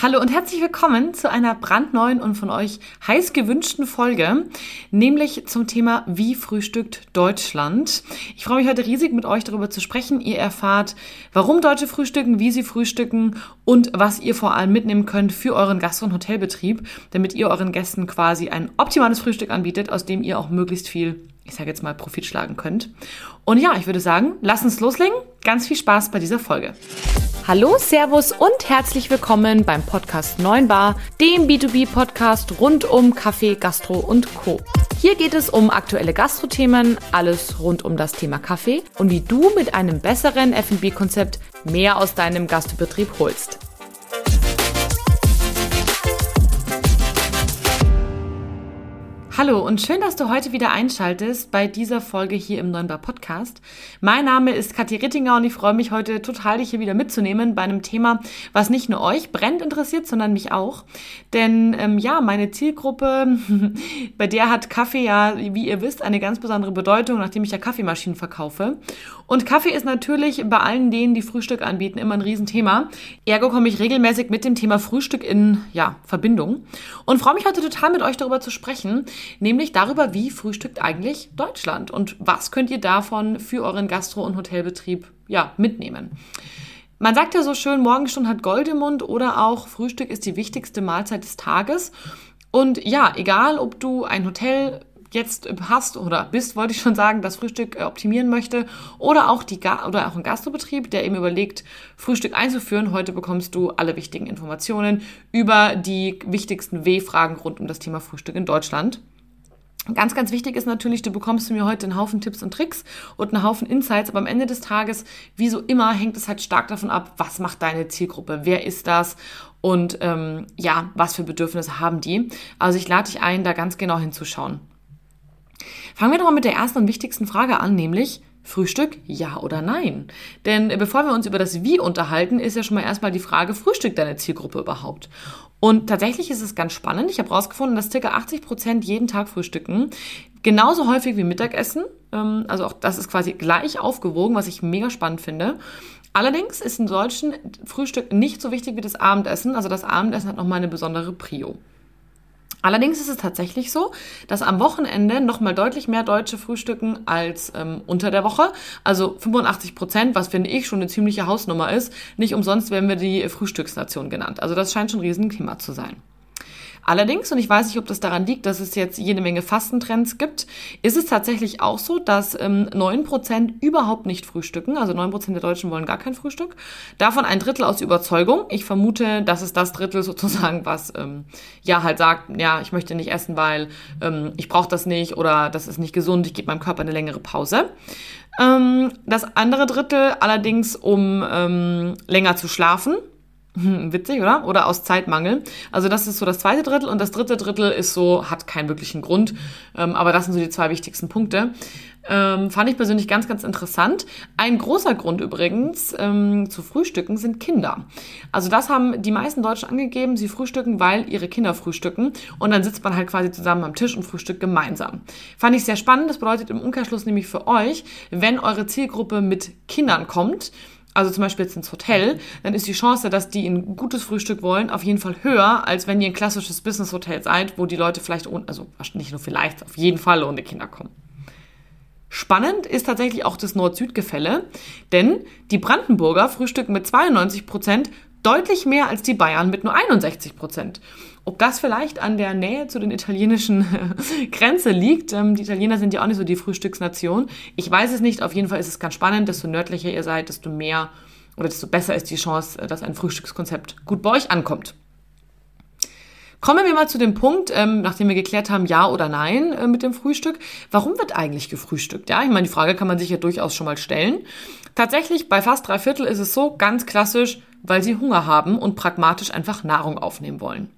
Hallo und herzlich willkommen zu einer brandneuen und von euch heiß gewünschten Folge, nämlich zum Thema Wie frühstückt Deutschland. Ich freue mich heute riesig mit euch darüber zu sprechen. Ihr erfahrt, warum Deutsche frühstücken, wie sie frühstücken und was ihr vor allem mitnehmen könnt für euren Gast- und Hotelbetrieb, damit ihr euren Gästen quasi ein optimales Frühstück anbietet, aus dem ihr auch möglichst viel ich sage jetzt mal, Profit schlagen könnt. Und ja, ich würde sagen, lass uns loslegen. Ganz viel Spaß bei dieser Folge. Hallo, Servus und herzlich willkommen beim Podcast 9 Bar, dem B2B-Podcast rund um Kaffee, Gastro und Co. Hier geht es um aktuelle Gastrothemen, alles rund um das Thema Kaffee und wie du mit einem besseren F&B-Konzept mehr aus deinem Gastbetrieb holst. Hallo und schön, dass du heute wieder einschaltest bei dieser Folge hier im Neunbar Podcast. Mein Name ist Kathi Rittinger und ich freue mich heute total, dich hier wieder mitzunehmen bei einem Thema, was nicht nur euch brennt interessiert, sondern mich auch. Denn ähm, ja, meine Zielgruppe, bei der hat Kaffee ja, wie ihr wisst, eine ganz besondere Bedeutung, nachdem ich ja Kaffeemaschinen verkaufe. Und Kaffee ist natürlich bei allen denen, die Frühstück anbieten, immer ein Riesenthema. Ergo komme ich regelmäßig mit dem Thema Frühstück in ja, Verbindung und freue mich heute total mit euch darüber zu sprechen nämlich darüber, wie frühstückt eigentlich Deutschland und was könnt ihr davon für euren Gastro- und Hotelbetrieb ja, mitnehmen. Man sagt ja so schön, Morgenstund hat Gold im Mund oder auch Frühstück ist die wichtigste Mahlzeit des Tages. Und ja, egal ob du ein Hotel jetzt hast oder bist, wollte ich schon sagen, das Frühstück äh, optimieren möchte oder auch die Ga oder auch ein Gastrobetrieb, der eben überlegt, Frühstück einzuführen. Heute bekommst du alle wichtigen Informationen über die wichtigsten W-Fragen rund um das Thema Frühstück in Deutschland. Ganz, ganz wichtig ist natürlich, du bekommst von mir heute einen Haufen Tipps und Tricks und einen Haufen Insights, aber am Ende des Tages, wie so immer, hängt es halt stark davon ab, was macht deine Zielgruppe, wer ist das und ähm, ja, was für Bedürfnisse haben die. Also ich lade dich ein, da ganz genau hinzuschauen. Fangen wir doch mal mit der ersten und wichtigsten Frage an, nämlich, Frühstück, ja oder nein? Denn bevor wir uns über das Wie unterhalten, ist ja schon mal erstmal die Frage, frühstückt deine Zielgruppe überhaupt? Und tatsächlich ist es ganz spannend. Ich habe herausgefunden, dass ca. 80 Prozent jeden Tag frühstücken. Genauso häufig wie Mittagessen. Ähm, also auch das ist quasi gleich aufgewogen, was ich mega spannend finde. Allerdings ist in solchen Frühstück nicht so wichtig wie das Abendessen. Also das Abendessen hat nochmal eine besondere Prio. Allerdings ist es tatsächlich so, dass am Wochenende nochmal deutlich mehr Deutsche frühstücken als ähm, unter der Woche. Also 85 Prozent, was finde ich schon eine ziemliche Hausnummer ist. Nicht umsonst werden wir die Frühstücksnation genannt. Also das scheint schon ein Riesenthema zu sein. Allerdings, und ich weiß nicht, ob das daran liegt, dass es jetzt jede Menge Fastentrends gibt, ist es tatsächlich auch so, dass ähm, 9% überhaupt nicht frühstücken. Also 9% der Deutschen wollen gar kein Frühstück. Davon ein Drittel aus Überzeugung. Ich vermute, das ist das Drittel sozusagen, was ähm, ja halt sagt, ja, ich möchte nicht essen, weil ähm, ich brauche das nicht oder das ist nicht gesund, ich gebe meinem Körper eine längere Pause. Ähm, das andere Drittel allerdings, um ähm, länger zu schlafen hm, witzig, oder? Oder aus Zeitmangel. Also das ist so das zweite Drittel und das dritte Drittel ist so, hat keinen wirklichen Grund. Ähm, aber das sind so die zwei wichtigsten Punkte. Ähm, fand ich persönlich ganz, ganz interessant. Ein großer Grund übrigens ähm, zu frühstücken sind Kinder. Also das haben die meisten Deutschen angegeben. Sie frühstücken, weil ihre Kinder frühstücken. Und dann sitzt man halt quasi zusammen am Tisch und frühstückt gemeinsam. Fand ich sehr spannend. Das bedeutet im Umkehrschluss nämlich für euch, wenn eure Zielgruppe mit Kindern kommt, also zum Beispiel jetzt ins Hotel, dann ist die Chance, dass die ein gutes Frühstück wollen, auf jeden Fall höher, als wenn ihr ein klassisches Business-Hotel seid, wo die Leute vielleicht, ohne, also nicht nur vielleicht, auf jeden Fall ohne Kinder kommen. Spannend ist tatsächlich auch das Nord-Süd-Gefälle, denn die Brandenburger frühstücken mit 92 Prozent deutlich mehr als die Bayern mit nur 61 Prozent. Ob das vielleicht an der Nähe zu den italienischen Grenze liegt, ähm, die Italiener sind ja auch nicht so die Frühstücksnation. Ich weiß es nicht, auf jeden Fall ist es ganz spannend, desto nördlicher ihr seid, desto mehr oder desto besser ist die Chance, dass ein Frühstückskonzept gut bei euch ankommt. Kommen wir mal zu dem Punkt, ähm, nachdem wir geklärt haben, ja oder nein äh, mit dem Frühstück. Warum wird eigentlich gefrühstückt? Ja, ich meine, die Frage kann man sich ja durchaus schon mal stellen. Tatsächlich, bei fast drei Viertel ist es so ganz klassisch, weil sie Hunger haben und pragmatisch einfach Nahrung aufnehmen wollen.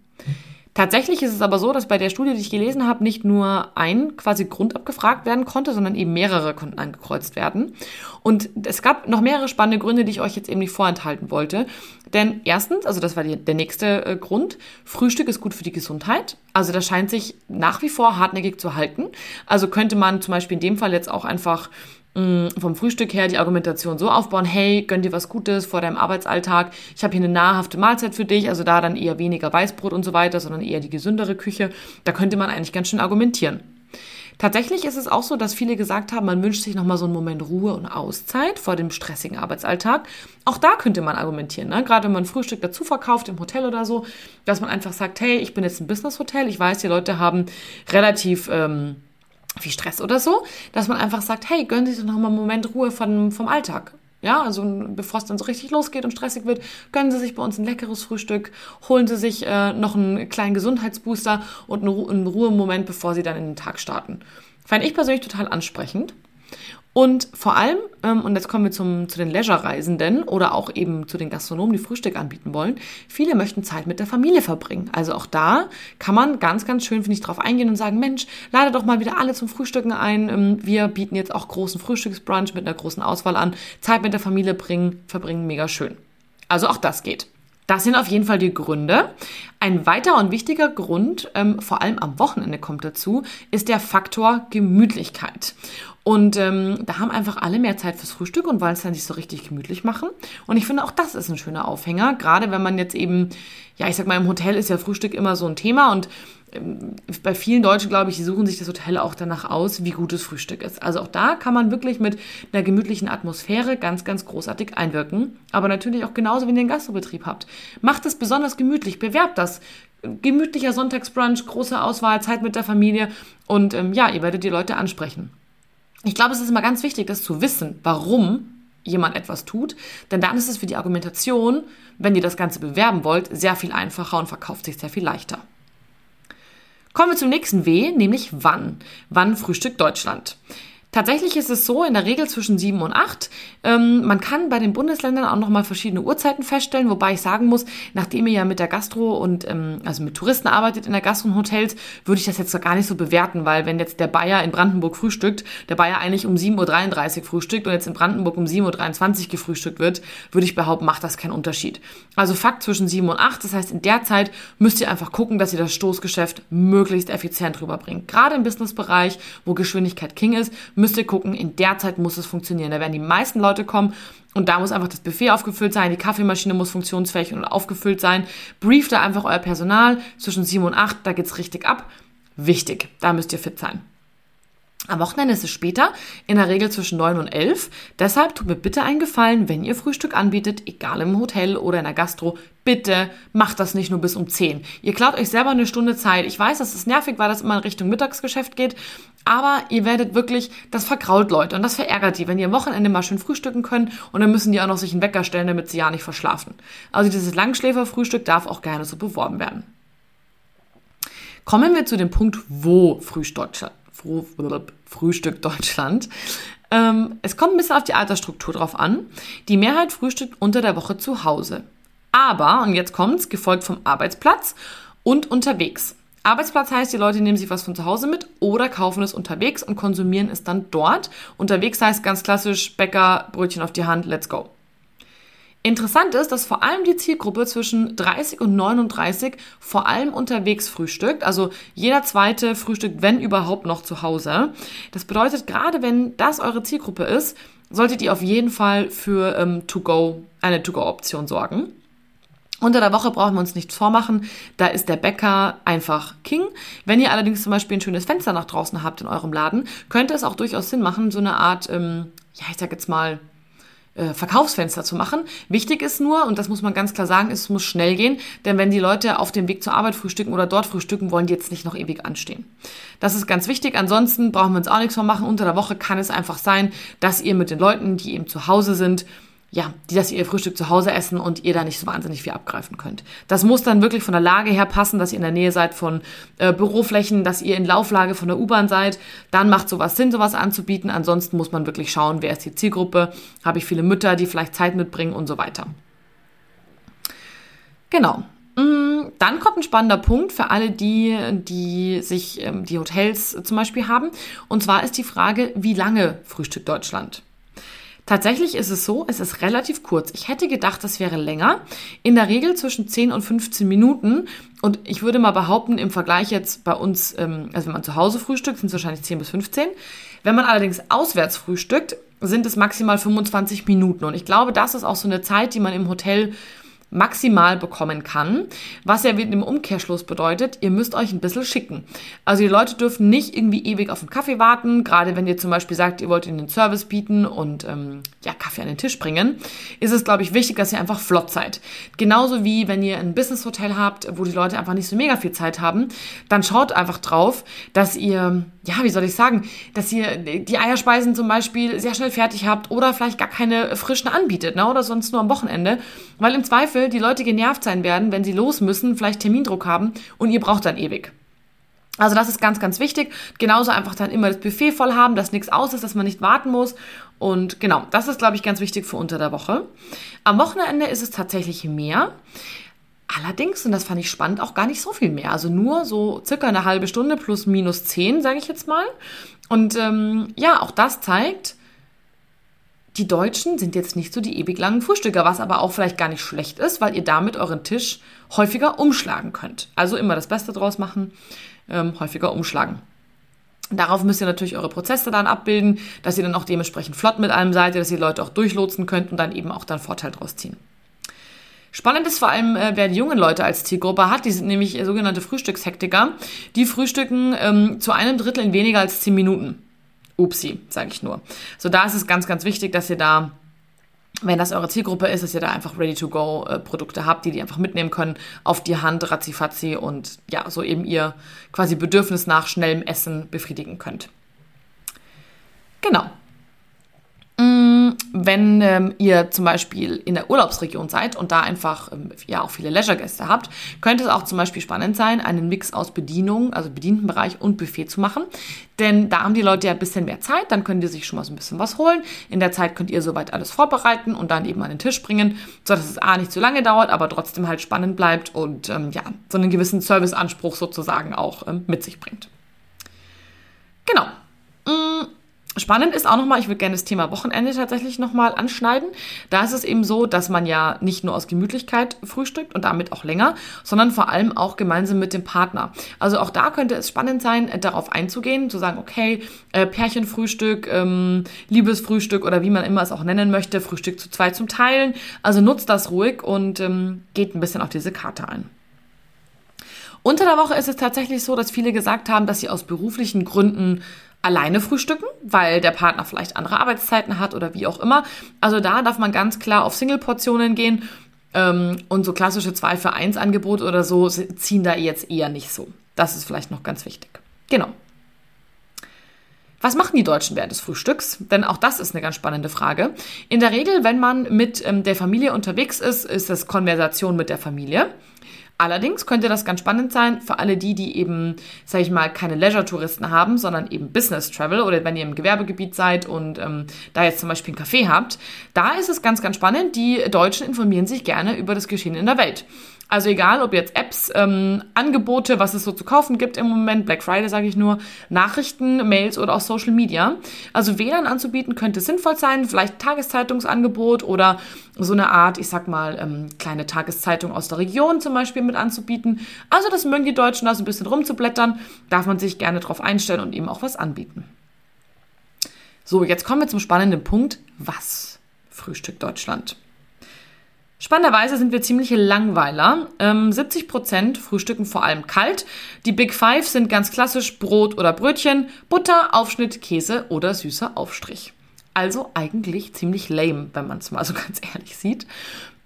Tatsächlich ist es aber so, dass bei der Studie, die ich gelesen habe, nicht nur ein quasi Grund abgefragt werden konnte, sondern eben mehrere konnten angekreuzt werden. Und es gab noch mehrere spannende Gründe, die ich euch jetzt eben nicht vorenthalten wollte. Denn erstens, also das war die, der nächste äh, Grund, Frühstück ist gut für die Gesundheit. Also das scheint sich nach wie vor hartnäckig zu halten. Also könnte man zum Beispiel in dem Fall jetzt auch einfach vom Frühstück her die Argumentation so aufbauen, hey, gönn dir was Gutes vor deinem Arbeitsalltag, ich habe hier eine nahrhafte Mahlzeit für dich, also da dann eher weniger Weißbrot und so weiter, sondern eher die gesündere Küche. Da könnte man eigentlich ganz schön argumentieren. Tatsächlich ist es auch so, dass viele gesagt haben, man wünscht sich nochmal so einen Moment Ruhe und Auszeit vor dem stressigen Arbeitsalltag. Auch da könnte man argumentieren, ne? gerade wenn man Frühstück dazu verkauft im Hotel oder so, dass man einfach sagt, hey, ich bin jetzt ein Business-Hotel, ich weiß, die Leute haben relativ... Ähm, viel Stress oder so, dass man einfach sagt, hey, gönnen Sie sich doch nochmal einen Moment Ruhe von, vom Alltag. Ja, also bevor es dann so richtig losgeht und stressig wird, gönnen Sie sich bei uns ein leckeres Frühstück, holen Sie sich äh, noch einen kleinen Gesundheitsbooster und einen, Ru einen Ruhemoment, bevor Sie dann in den Tag starten. Fand ich persönlich total ansprechend. Und vor allem, ähm, und jetzt kommen wir zum, zu den Leisure-Reisenden oder auch eben zu den Gastronomen, die Frühstück anbieten wollen, viele möchten Zeit mit der Familie verbringen. Also auch da kann man ganz, ganz schön, finde ich, drauf eingehen und sagen, Mensch, lade doch mal wieder alle zum Frühstücken ein. Ähm, wir bieten jetzt auch großen Frühstücksbrunch mit einer großen Auswahl an. Zeit mit der Familie bringen, verbringen, mega schön. Also auch das geht. Das sind auf jeden Fall die Gründe. Ein weiterer und wichtiger Grund, ähm, vor allem am Wochenende kommt dazu, ist der Faktor Gemütlichkeit. Und ähm, da haben einfach alle mehr Zeit fürs Frühstück und wollen es dann nicht so richtig gemütlich machen. Und ich finde auch das ist ein schöner Aufhänger, gerade wenn man jetzt eben, ja, ich sag mal, im Hotel ist ja Frühstück immer so ein Thema und ähm, bei vielen Deutschen, glaube ich, suchen sich das Hotel auch danach aus, wie gutes Frühstück ist. Also auch da kann man wirklich mit einer gemütlichen Atmosphäre ganz, ganz großartig einwirken. Aber natürlich auch genauso, wenn ihr einen Gastrobetrieb habt. Macht es besonders gemütlich, bewerbt das. Gemütlicher Sonntagsbrunch, große Auswahl, Zeit mit der Familie und ähm, ja, ihr werdet die Leute ansprechen. Ich glaube, es ist immer ganz wichtig, das zu wissen, warum jemand etwas tut, denn dann ist es für die Argumentation, wenn ihr das Ganze bewerben wollt, sehr viel einfacher und verkauft sich sehr viel leichter. Kommen wir zum nächsten W, nämlich wann. Wann frühstückt Deutschland? Tatsächlich ist es so, in der Regel zwischen sieben und acht. Ähm, man kann bei den Bundesländern auch nochmal verschiedene Uhrzeiten feststellen, wobei ich sagen muss, nachdem ihr ja mit der Gastro und ähm, also mit Touristen arbeitet in der Gastro und Hotels, würde ich das jetzt gar nicht so bewerten, weil wenn jetzt der Bayer in Brandenburg frühstückt, der Bayer eigentlich um 7.33 Uhr frühstückt und jetzt in Brandenburg um 7.23 Uhr gefrühstückt wird, würde ich behaupten, macht das keinen Unterschied. Also Fakt zwischen sieben und acht. das heißt, in der Zeit müsst ihr einfach gucken, dass ihr das Stoßgeschäft möglichst effizient rüberbringt. Gerade im Businessbereich, wo Geschwindigkeit King ist, müsst ihr gucken, in der Zeit muss es funktionieren. Da werden die meisten Leute kommen und da muss einfach das Buffet aufgefüllt sein, die Kaffeemaschine muss funktionsfähig und aufgefüllt sein. Brieft da einfach euer Personal zwischen 7 und 8, da geht's richtig ab. Wichtig, da müsst ihr fit sein. Am Wochenende ist es später, in der Regel zwischen 9 und 11. Deshalb tut mir bitte einen Gefallen, wenn ihr Frühstück anbietet, egal im Hotel oder in der Gastro, bitte macht das nicht nur bis um 10. Ihr klaut euch selber eine Stunde Zeit. Ich weiß, das ist nervig, weil das immer in Richtung Mittagsgeschäft geht, aber ihr werdet wirklich, das verkraut Leute und das verärgert die, wenn ihr am Wochenende mal schön frühstücken könnt und dann müssen die auch noch sich einen Wecker stellen, damit sie ja nicht verschlafen. Also dieses Langschläferfrühstück darf auch gerne so beworben werden. Kommen wir zu dem Punkt, wo Frühstück Frühstück Deutschland. Ähm, es kommt ein bisschen auf die Altersstruktur drauf an. Die Mehrheit frühstückt unter der Woche zu Hause. Aber, und jetzt kommt's, gefolgt vom Arbeitsplatz und unterwegs. Arbeitsplatz heißt, die Leute nehmen sich was von zu Hause mit oder kaufen es unterwegs und konsumieren es dann dort. Unterwegs heißt ganz klassisch Bäcker, Brötchen auf die Hand, let's go. Interessant ist, dass vor allem die Zielgruppe zwischen 30 und 39 vor allem unterwegs frühstückt. Also jeder zweite frühstückt, wenn überhaupt, noch zu Hause. Das bedeutet, gerade wenn das eure Zielgruppe ist, solltet ihr auf jeden Fall für ähm, To-Go, eine To-Go-Option sorgen. Unter der Woche brauchen wir uns nichts vormachen. Da ist der Bäcker einfach King. Wenn ihr allerdings zum Beispiel ein schönes Fenster nach draußen habt in eurem Laden, könnte es auch durchaus Sinn machen, so eine Art, ähm, ja, ich sag jetzt mal, äh, Verkaufsfenster zu machen. Wichtig ist nur, und das muss man ganz klar sagen, es muss schnell gehen, denn wenn die Leute auf dem Weg zur Arbeit frühstücken oder dort frühstücken, wollen die jetzt nicht noch ewig anstehen. Das ist ganz wichtig. Ansonsten brauchen wir uns auch nichts mehr machen. Unter der Woche kann es einfach sein, dass ihr mit den Leuten, die eben zu Hause sind, ja, die, dass ihr ihr Frühstück zu Hause essen und ihr da nicht so wahnsinnig viel abgreifen könnt. Das muss dann wirklich von der Lage her passen, dass ihr in der Nähe seid von äh, Büroflächen, dass ihr in Lauflage von der U-Bahn seid. Dann macht sowas Sinn, sowas anzubieten. Ansonsten muss man wirklich schauen, wer ist die Zielgruppe. Habe ich viele Mütter, die vielleicht Zeit mitbringen und so weiter. Genau. Mm, dann kommt ein spannender Punkt für alle, die, die sich ähm, die Hotels zum Beispiel haben. Und zwar ist die Frage, wie lange frühstückt Deutschland? Tatsächlich ist es so, es ist relativ kurz. Ich hätte gedacht, das wäre länger. In der Regel zwischen 10 und 15 Minuten. Und ich würde mal behaupten, im Vergleich jetzt bei uns, ähm, also wenn man zu Hause frühstückt, sind es wahrscheinlich 10 bis 15. Wenn man allerdings auswärts frühstückt, sind es maximal 25 Minuten. Und ich glaube, das ist auch so eine Zeit, die man im Hotel maximal bekommen kann. Was ja im Umkehrschluss bedeutet, ihr müsst euch ein bisschen schicken. Also die Leute dürfen nicht irgendwie ewig auf den Kaffee warten. Gerade wenn ihr zum Beispiel sagt, ihr wollt ihnen den Service bieten und ähm, ja, Kaffee an den Tisch bringen, ist es, glaube ich, wichtig, dass ihr einfach flott seid. Genauso wie wenn ihr ein Business-Hotel habt, wo die Leute einfach nicht so mega viel Zeit haben, dann schaut einfach drauf, dass ihr ja, wie soll ich sagen, dass ihr die Eierspeisen zum Beispiel sehr schnell fertig habt oder vielleicht gar keine frischen anbietet, ne? oder sonst nur am Wochenende, weil im Zweifel die Leute genervt sein werden, wenn sie los müssen, vielleicht Termindruck haben und ihr braucht dann ewig. Also das ist ganz, ganz wichtig. Genauso einfach dann immer das Buffet voll haben, dass nichts aus ist, dass man nicht warten muss. Und genau, das ist, glaube ich, ganz wichtig für unter der Woche. Am Wochenende ist es tatsächlich mehr. Allerdings, und das fand ich spannend, auch gar nicht so viel mehr. Also nur so circa eine halbe Stunde plus minus zehn, sage ich jetzt mal. Und ähm, ja, auch das zeigt, die Deutschen sind jetzt nicht so die ewig langen Frühstücker, was aber auch vielleicht gar nicht schlecht ist, weil ihr damit euren Tisch häufiger umschlagen könnt. Also immer das Beste draus machen, ähm, häufiger umschlagen. Darauf müsst ihr natürlich eure Prozesse dann abbilden, dass ihr dann auch dementsprechend flott mit allem seid, dass ihr Leute auch durchlotsen könnt und dann eben auch dann Vorteil draus ziehen. Spannend ist vor allem, äh, wer die jungen Leute als Zielgruppe hat. Die sind nämlich äh, sogenannte Frühstückshektiker. Die frühstücken ähm, zu einem Drittel in weniger als zehn Minuten. Upsi, sage ich nur. So, da ist es ganz, ganz wichtig, dass ihr da, wenn das eure Zielgruppe ist, dass ihr da einfach Ready-to-Go-Produkte äh, habt, die die einfach mitnehmen können auf die Hand, ratzifatzi und ja, so eben ihr quasi Bedürfnis nach schnellem Essen befriedigen könnt. Genau. Mm, wenn ähm, ihr zum Beispiel in der Urlaubsregion seid und da einfach ähm, ja auch viele Leisure-Gäste habt, könnte es auch zum Beispiel spannend sein, einen Mix aus Bedienung, also Bedientenbereich und Buffet zu machen. Denn da haben die Leute ja ein bisschen mehr Zeit, dann könnt ihr sich schon mal so ein bisschen was holen. In der Zeit könnt ihr soweit alles vorbereiten und dann eben an den Tisch bringen, sodass es A nicht zu lange dauert, aber trotzdem halt spannend bleibt und ähm, ja, so einen gewissen Serviceanspruch sozusagen auch ähm, mit sich bringt. Genau. Mm Spannend ist auch nochmal, ich würde gerne das Thema Wochenende tatsächlich nochmal anschneiden. Da ist es eben so, dass man ja nicht nur aus Gemütlichkeit frühstückt und damit auch länger, sondern vor allem auch gemeinsam mit dem Partner. Also auch da könnte es spannend sein, äh, darauf einzugehen, zu sagen, okay, äh, Pärchenfrühstück, ähm, Liebesfrühstück oder wie man immer es auch nennen möchte, Frühstück zu zweit zum Teilen. Also nutzt das ruhig und ähm, geht ein bisschen auf diese Karte ein. Unter der Woche ist es tatsächlich so, dass viele gesagt haben, dass sie aus beruflichen Gründen alleine frühstücken, weil der Partner vielleicht andere Arbeitszeiten hat oder wie auch immer. Also da darf man ganz klar auf Single-Portionen gehen. Ähm, und so klassische 2 für 1 Angebote oder so ziehen da jetzt eher nicht so. Das ist vielleicht noch ganz wichtig. Genau. Was machen die Deutschen während des Frühstücks? Denn auch das ist eine ganz spannende Frage. In der Regel, wenn man mit ähm, der Familie unterwegs ist, ist es Konversation mit der Familie. Allerdings könnte das ganz spannend sein für alle die, die eben, sage ich mal, keine Leisure-Touristen haben, sondern eben Business Travel oder wenn ihr im Gewerbegebiet seid und ähm, da jetzt zum Beispiel ein Café habt. Da ist es ganz, ganz spannend. Die Deutschen informieren sich gerne über das Geschehen in der Welt. Also egal, ob jetzt Apps, ähm, Angebote, was es so zu kaufen gibt im Moment, Black Friday sage ich nur, Nachrichten, Mails oder auch Social Media. Also WLAN anzubieten könnte sinnvoll sein, vielleicht Tageszeitungsangebot oder so eine Art, ich sag mal, ähm, kleine Tageszeitung aus der Region zum Beispiel mit anzubieten. Also das mögen die Deutschen da so ein bisschen rumzublättern, darf man sich gerne drauf einstellen und eben auch was anbieten. So, jetzt kommen wir zum spannenden Punkt. Was? Frühstück Deutschland. Spannenderweise sind wir ziemliche Langweiler. Ähm, 70 Prozent frühstücken vor allem kalt. Die Big Five sind ganz klassisch Brot oder Brötchen, Butter, Aufschnitt, Käse oder süßer Aufstrich. Also eigentlich ziemlich lame, wenn man es mal so ganz ehrlich sieht.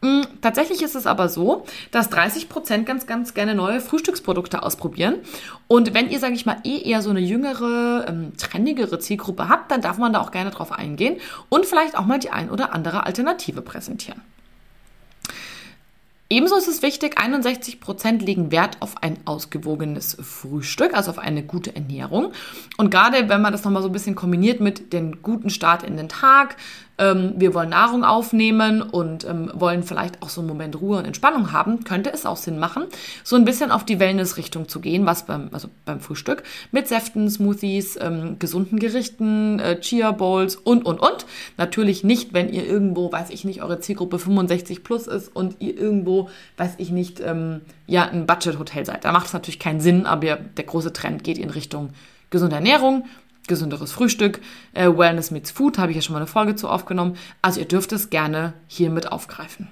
Mm, tatsächlich ist es aber so, dass 30 Prozent ganz, ganz gerne neue Frühstücksprodukte ausprobieren. Und wenn ihr, sage ich mal, eh eher so eine jüngere, ähm, trendigere Zielgruppe habt, dann darf man da auch gerne drauf eingehen und vielleicht auch mal die ein oder andere Alternative präsentieren. Ebenso ist es wichtig, 61 Prozent legen Wert auf ein ausgewogenes Frühstück, also auf eine gute Ernährung. Und gerade wenn man das nochmal so ein bisschen kombiniert mit dem guten Start in den Tag, ähm, wir wollen Nahrung aufnehmen und ähm, wollen vielleicht auch so einen Moment Ruhe und Entspannung haben, könnte es auch Sinn machen, so ein bisschen auf die Wellness-Richtung zu gehen, was beim, also beim Frühstück mit Säften, Smoothies, ähm, gesunden Gerichten, äh, Chia Bowls und, und, und. Natürlich nicht, wenn ihr irgendwo, weiß ich nicht, eure Zielgruppe 65 plus ist und ihr irgendwo, weiß ich nicht, ähm, ja, ein Budget-Hotel seid. Da macht es natürlich keinen Sinn, aber der große Trend geht in Richtung gesunde Ernährung, gesünderes Frühstück, äh, Wellness meets Food, habe ich ja schon mal eine Folge zu aufgenommen. Also ihr dürft es gerne hier mit aufgreifen.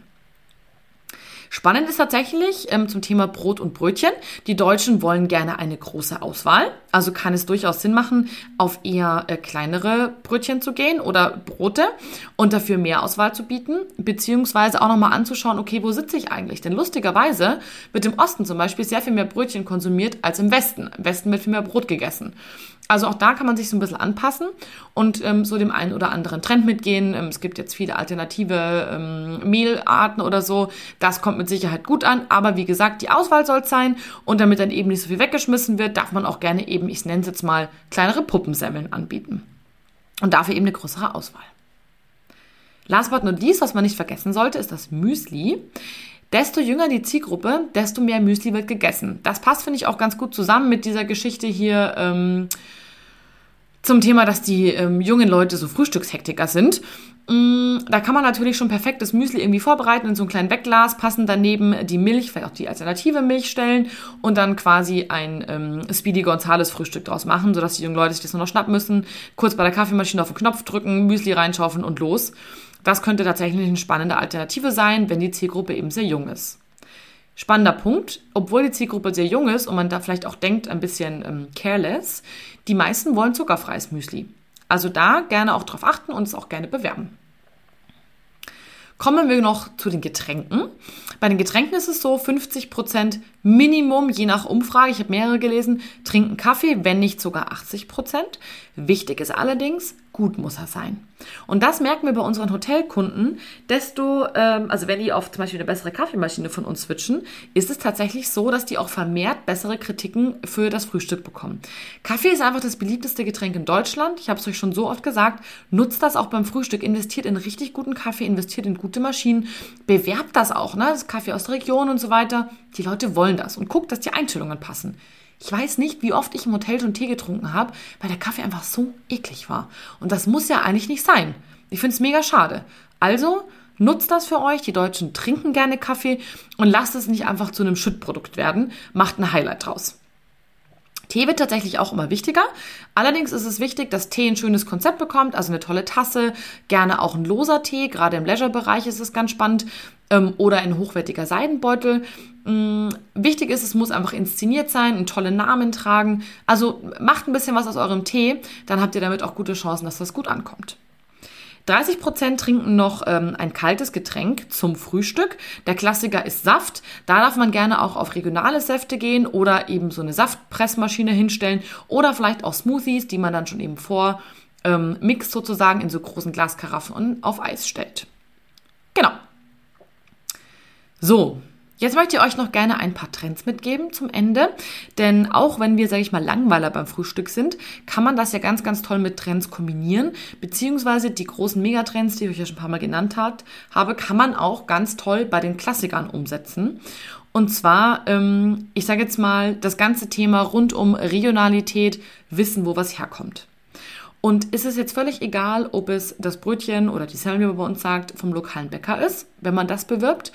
Spannend ist tatsächlich ähm, zum Thema Brot und Brötchen. Die Deutschen wollen gerne eine große Auswahl. Also kann es durchaus Sinn machen, auf eher äh, kleinere Brötchen zu gehen oder Brote und dafür mehr Auswahl zu bieten, beziehungsweise auch nochmal anzuschauen, okay, wo sitze ich eigentlich? Denn lustigerweise wird im Osten zum Beispiel sehr viel mehr Brötchen konsumiert als im Westen. Im Westen wird viel mehr Brot gegessen. Also auch da kann man sich so ein bisschen anpassen und ähm, so dem einen oder anderen Trend mitgehen. Ähm, es gibt jetzt viele alternative ähm, Mehlarten oder so. Das kommt mit Sicherheit gut an. Aber wie gesagt, die Auswahl soll sein. Und damit dann eben nicht so viel weggeschmissen wird, darf man auch gerne eben, ich nenne es jetzt mal, kleinere Puppensemmeln anbieten. Und dafür eben eine größere Auswahl. Last but not least, was man nicht vergessen sollte, ist das Müsli. Desto jünger die Zielgruppe, desto mehr Müsli wird gegessen. Das passt, finde ich, auch ganz gut zusammen mit dieser Geschichte hier. Ähm, zum Thema, dass die ähm, jungen Leute so Frühstückshektiker sind. Mm, da kann man natürlich schon perfektes Müsli irgendwie vorbereiten in so ein kleines Wegglas, passen daneben die Milch, vielleicht auch die alternative Milch stellen und dann quasi ein ähm, Speedy Gonzales Frühstück draus machen, sodass die jungen Leute sich das nur noch schnappen müssen, kurz bei der Kaffeemaschine auf den Knopf drücken, Müsli reinschaufeln und los. Das könnte tatsächlich eine spannende Alternative sein, wenn die Zielgruppe eben sehr jung ist. Spannender Punkt, obwohl die Zielgruppe sehr jung ist und man da vielleicht auch denkt, ein bisschen ähm, careless, die meisten wollen zuckerfreies Müsli. Also da gerne auch drauf achten und es auch gerne bewerben. Kommen wir noch zu den Getränken. Bei den Getränken ist es so, 50% Minimum, je nach Umfrage, ich habe mehrere gelesen, trinken Kaffee, wenn nicht sogar 80%. Wichtig ist allerdings, gut muss er sein. Und das merken wir bei unseren Hotelkunden, desto, ähm, also wenn die auf zum Beispiel eine bessere Kaffeemaschine von uns switchen, ist es tatsächlich so, dass die auch vermehrt bessere Kritiken für das Frühstück bekommen. Kaffee ist einfach das beliebteste Getränk in Deutschland. Ich habe es euch schon so oft gesagt. Nutzt das auch beim Frühstück, investiert in richtig guten Kaffee, investiert in gute Maschinen, bewerbt das auch, ne? Das Kaffee aus der Region und so weiter. Die Leute wollen das und guckt, dass die Einstellungen passen. Ich weiß nicht, wie oft ich im Hotel schon Tee getrunken habe, weil der Kaffee einfach so eklig war. Und das muss ja eigentlich nicht sein. Ich finde es mega schade. Also nutzt das für euch. Die Deutschen trinken gerne Kaffee und lasst es nicht einfach zu einem Schüttprodukt werden. Macht ein Highlight draus. Tee wird tatsächlich auch immer wichtiger. Allerdings ist es wichtig, dass Tee ein schönes Konzept bekommt, also eine tolle Tasse, gerne auch ein loser Tee, gerade im Leisure-Bereich ist es ganz spannend, ähm, oder ein hochwertiger Seidenbeutel. Ähm, wichtig ist, es muss einfach inszeniert sein, einen tollen Namen tragen. Also macht ein bisschen was aus eurem Tee, dann habt ihr damit auch gute Chancen, dass das gut ankommt. 30 Prozent trinken noch ähm, ein kaltes Getränk zum Frühstück. Der Klassiker ist Saft. Da darf man gerne auch auf regionale Säfte gehen oder eben so eine Saftpressmaschine hinstellen oder vielleicht auch Smoothies, die man dann schon eben vor ähm, mixt sozusagen in so großen Glaskaraffen auf Eis stellt. Genau. So, Jetzt möchte ich euch noch gerne ein paar Trends mitgeben zum Ende, denn auch wenn wir, sage ich mal, Langweiler beim Frühstück sind, kann man das ja ganz, ganz toll mit Trends kombinieren, beziehungsweise die großen Megatrends, die ich euch ja schon ein paar Mal genannt hat, habe, kann man auch ganz toll bei den Klassikern umsetzen. Und zwar, ähm, ich sage jetzt mal, das ganze Thema rund um Regionalität, wissen, wo was herkommt. Und ist es jetzt völlig egal, ob es das Brötchen oder die Semmel, wie man bei uns sagt, vom lokalen Bäcker ist, wenn man das bewirbt,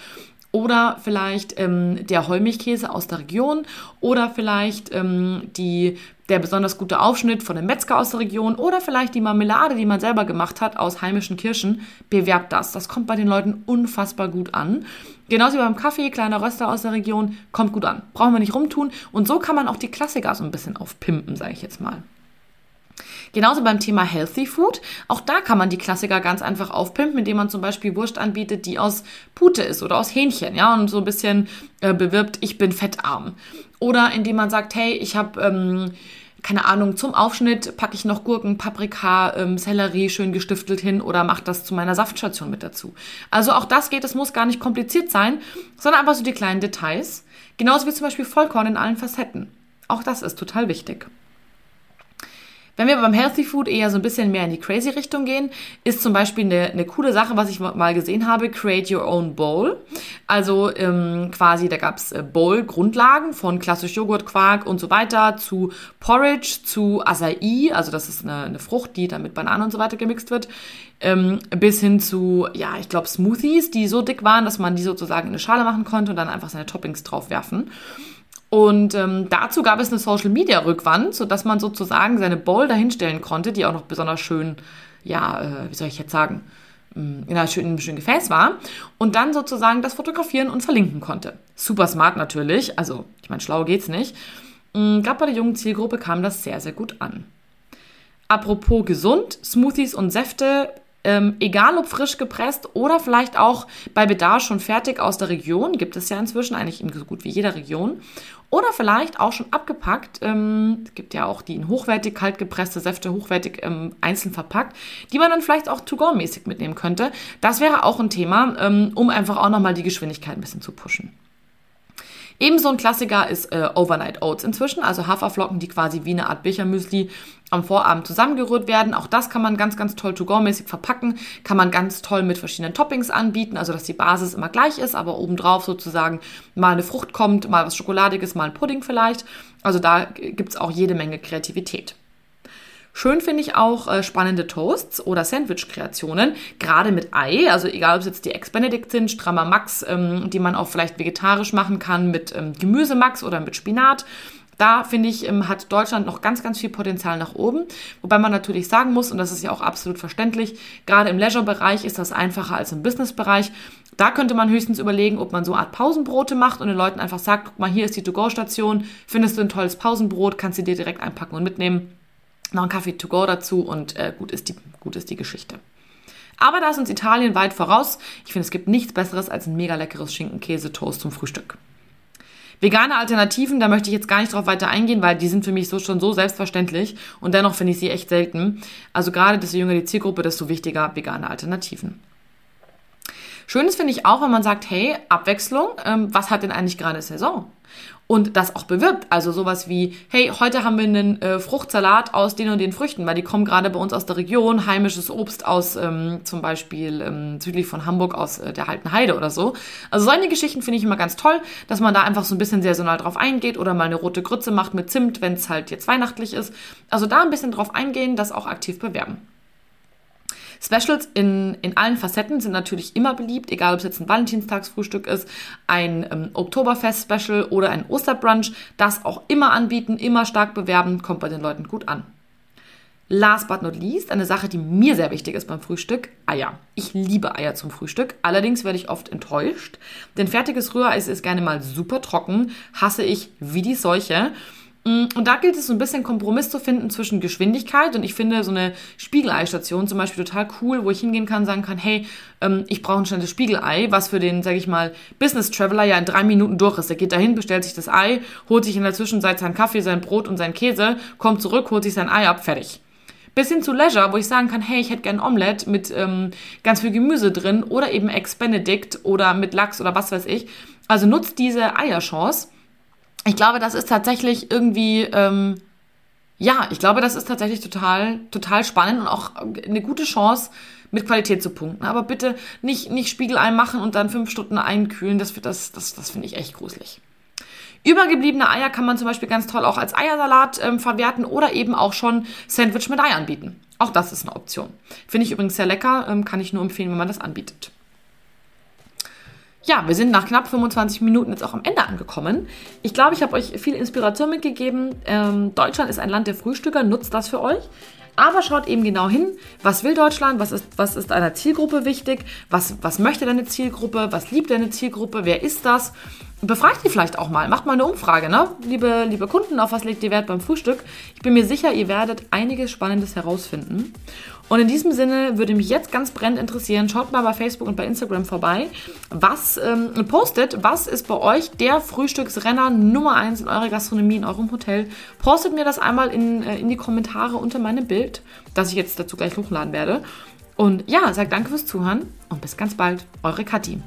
oder vielleicht ähm, der Heumilchkäse aus der Region oder vielleicht ähm, die, der besonders gute Aufschnitt von dem Metzger aus der Region oder vielleicht die Marmelade, die man selber gemacht hat aus heimischen Kirschen. Bewerbt das. Das kommt bei den Leuten unfassbar gut an. Genauso wie beim Kaffee, kleiner Röster aus der Region, kommt gut an. Brauchen wir nicht rumtun. Und so kann man auch die Klassiker so ein bisschen aufpimpen, sage ich jetzt mal. Genauso beim Thema Healthy Food. Auch da kann man die Klassiker ganz einfach aufpimpen, indem man zum Beispiel Wurst anbietet, die aus Pute ist oder aus Hähnchen, ja, und so ein bisschen äh, bewirbt, ich bin fettarm. Oder indem man sagt, hey, ich habe ähm, keine Ahnung, zum Aufschnitt packe ich noch Gurken, Paprika, ähm, Sellerie schön gestiftelt hin oder mache das zu meiner Saftstation mit dazu. Also auch das geht, es muss gar nicht kompliziert sein, sondern einfach so die kleinen Details. Genauso wie zum Beispiel Vollkorn in allen Facetten. Auch das ist total wichtig. Wenn wir beim Healthy Food eher so ein bisschen mehr in die crazy Richtung gehen, ist zum Beispiel eine, eine coole Sache, was ich mal gesehen habe, Create Your Own Bowl. Also ähm, quasi, da gab's äh, Bowl-Grundlagen von klassisch Joghurt, Quark und so weiter zu Porridge, zu Acai, also das ist eine, eine Frucht, die dann mit Bananen und so weiter gemixt wird, ähm, bis hin zu, ja, ich glaube Smoothies, die so dick waren, dass man die sozusagen in eine Schale machen konnte und dann einfach seine Toppings drauf werfen. Und ähm, dazu gab es eine Social Media Rückwand, sodass man sozusagen seine Bowl dahinstellen konnte, die auch noch besonders schön, ja, äh, wie soll ich jetzt sagen, mm, in einem schönen, schönen Gefäß war und dann sozusagen das fotografieren und verlinken konnte. Super smart natürlich, also ich meine, schlau geht's nicht. Mm, Gerade bei der jungen Zielgruppe kam das sehr, sehr gut an. Apropos gesund, Smoothies und Säfte ähm, egal ob frisch gepresst oder vielleicht auch bei Bedarf schon fertig aus der Region, gibt es ja inzwischen eigentlich in so gut wie jeder Region. Oder vielleicht auch schon abgepackt. Ähm, es gibt ja auch die in hochwertig kalt gepresste Säfte, hochwertig ähm, einzeln verpackt, die man dann vielleicht auch to-go-mäßig mitnehmen könnte. Das wäre auch ein Thema, ähm, um einfach auch nochmal die Geschwindigkeit ein bisschen zu pushen. Ebenso ein Klassiker ist äh, Overnight Oats inzwischen, also Haferflocken, die quasi wie eine Art Bechermüsli am Vorabend zusammengerührt werden. Auch das kann man ganz, ganz toll to-go-mäßig verpacken, kann man ganz toll mit verschiedenen Toppings anbieten, also dass die Basis immer gleich ist, aber obendrauf sozusagen mal eine Frucht kommt, mal was Schokoladiges, mal ein Pudding vielleicht. Also da gibt's auch jede Menge Kreativität. Schön finde ich auch äh, spannende Toasts oder Sandwich-Kreationen, gerade mit Ei. Also egal, ob es jetzt die Ex-Benedict sind, Strammer Max, ähm, die man auch vielleicht vegetarisch machen kann mit ähm, Gemüsemax oder mit Spinat. Da finde ich, ähm, hat Deutschland noch ganz, ganz viel Potenzial nach oben. Wobei man natürlich sagen muss, und das ist ja auch absolut verständlich, gerade im Leisure-Bereich ist das einfacher als im Business-Bereich. Da könnte man höchstens überlegen, ob man so eine Art Pausenbrote macht und den Leuten einfach sagt, guck mal, hier ist die To-Go-Station, findest du ein tolles Pausenbrot, kannst du dir direkt einpacken und mitnehmen noch ein Kaffee to go dazu und äh, gut, ist die, gut ist die Geschichte. Aber da ist uns Italien weit voraus. Ich finde, es gibt nichts Besseres als ein mega leckeres Schinken-Käse-Toast zum Frühstück. Vegane Alternativen, da möchte ich jetzt gar nicht drauf weiter eingehen, weil die sind für mich so schon so selbstverständlich und dennoch finde ich sie echt selten. Also gerade desto jünger die Zielgruppe, desto wichtiger vegane Alternativen. Schön ist finde ich auch, wenn man sagt, hey, Abwechslung, ähm, was hat denn eigentlich gerade Saison? Und das auch bewirbt. Also sowas wie, hey, heute haben wir einen äh, Fruchtsalat aus den und den Früchten, weil die kommen gerade bei uns aus der Region, heimisches Obst aus ähm, zum Beispiel ähm, südlich von Hamburg aus äh, der Halten Heide oder so. Also solche Geschichten finde ich immer ganz toll, dass man da einfach so ein bisschen saisonal drauf eingeht oder mal eine rote Grütze macht mit Zimt, wenn es halt jetzt weihnachtlich ist. Also da ein bisschen drauf eingehen, das auch aktiv bewerben. Specials in, in allen Facetten sind natürlich immer beliebt, egal ob es jetzt ein Valentinstagsfrühstück ist, ein ähm, Oktoberfest-Special oder ein Osterbrunch. Das auch immer anbieten, immer stark bewerben, kommt bei den Leuten gut an. Last but not least, eine Sache, die mir sehr wichtig ist beim Frühstück, Eier. Ich liebe Eier zum Frühstück, allerdings werde ich oft enttäuscht, denn fertiges Rührei ist gerne mal super trocken, hasse ich wie die Seuche. Mm, und da gilt es so ein bisschen Kompromiss zu finden zwischen Geschwindigkeit und ich finde so eine Spiegeleistation zum Beispiel total cool, wo ich hingehen kann, sagen kann, hey, ähm, ich brauche ein schnelles Spiegelei, was für den, sage ich mal, Business Traveler ja in drei Minuten durch ist. Der geht dahin, bestellt sich das Ei, holt sich in der Zwischenzeit seinen Kaffee, sein Brot und sein Käse, kommt zurück, holt sich sein Ei ab, fertig. Bis hin zu Leisure, wo ich sagen kann, hey, ich hätte gern Omelette mit ähm, ganz viel Gemüse drin oder eben Ex Benedict oder mit Lachs oder was weiß ich. Also nutzt diese Eierchance ich glaube, das ist tatsächlich irgendwie, ähm, ja, ich glaube, das ist tatsächlich total, total spannend und auch eine gute Chance, mit Qualität zu punkten. Aber bitte nicht, nicht Spiegelei machen und dann fünf Stunden einkühlen. Das, das, das, das finde ich echt gruselig. Übergebliebene Eier kann man zum Beispiel ganz toll auch als Eiersalat ähm, verwerten oder eben auch schon Sandwich mit Ei anbieten. Auch das ist eine Option. Finde ich übrigens sehr lecker, ähm, kann ich nur empfehlen, wenn man das anbietet. Ja, wir sind nach knapp 25 Minuten jetzt auch am Ende angekommen. Ich glaube, ich habe euch viel Inspiration mitgegeben. Ähm, Deutschland ist ein Land der Frühstücker, nutzt das für euch. Aber schaut eben genau hin, was will Deutschland, was ist, was ist einer Zielgruppe wichtig, was, was möchte deine Zielgruppe, was liebt deine Zielgruppe, wer ist das? Befragt die vielleicht auch mal, macht mal eine Umfrage, ne? Liebe, liebe Kunden, auf was legt ihr Wert beim Frühstück? Ich bin mir sicher, ihr werdet einiges Spannendes herausfinden. Und in diesem Sinne würde mich jetzt ganz brennend interessieren, schaut mal bei Facebook und bei Instagram vorbei, was ähm, postet, was ist bei euch der Frühstücksrenner Nummer 1 in eurer Gastronomie, in eurem Hotel. Postet mir das einmal in, äh, in die Kommentare unter meinem Bild, das ich jetzt dazu gleich hochladen werde. Und ja, sagt danke fürs Zuhören und bis ganz bald, eure Kathi.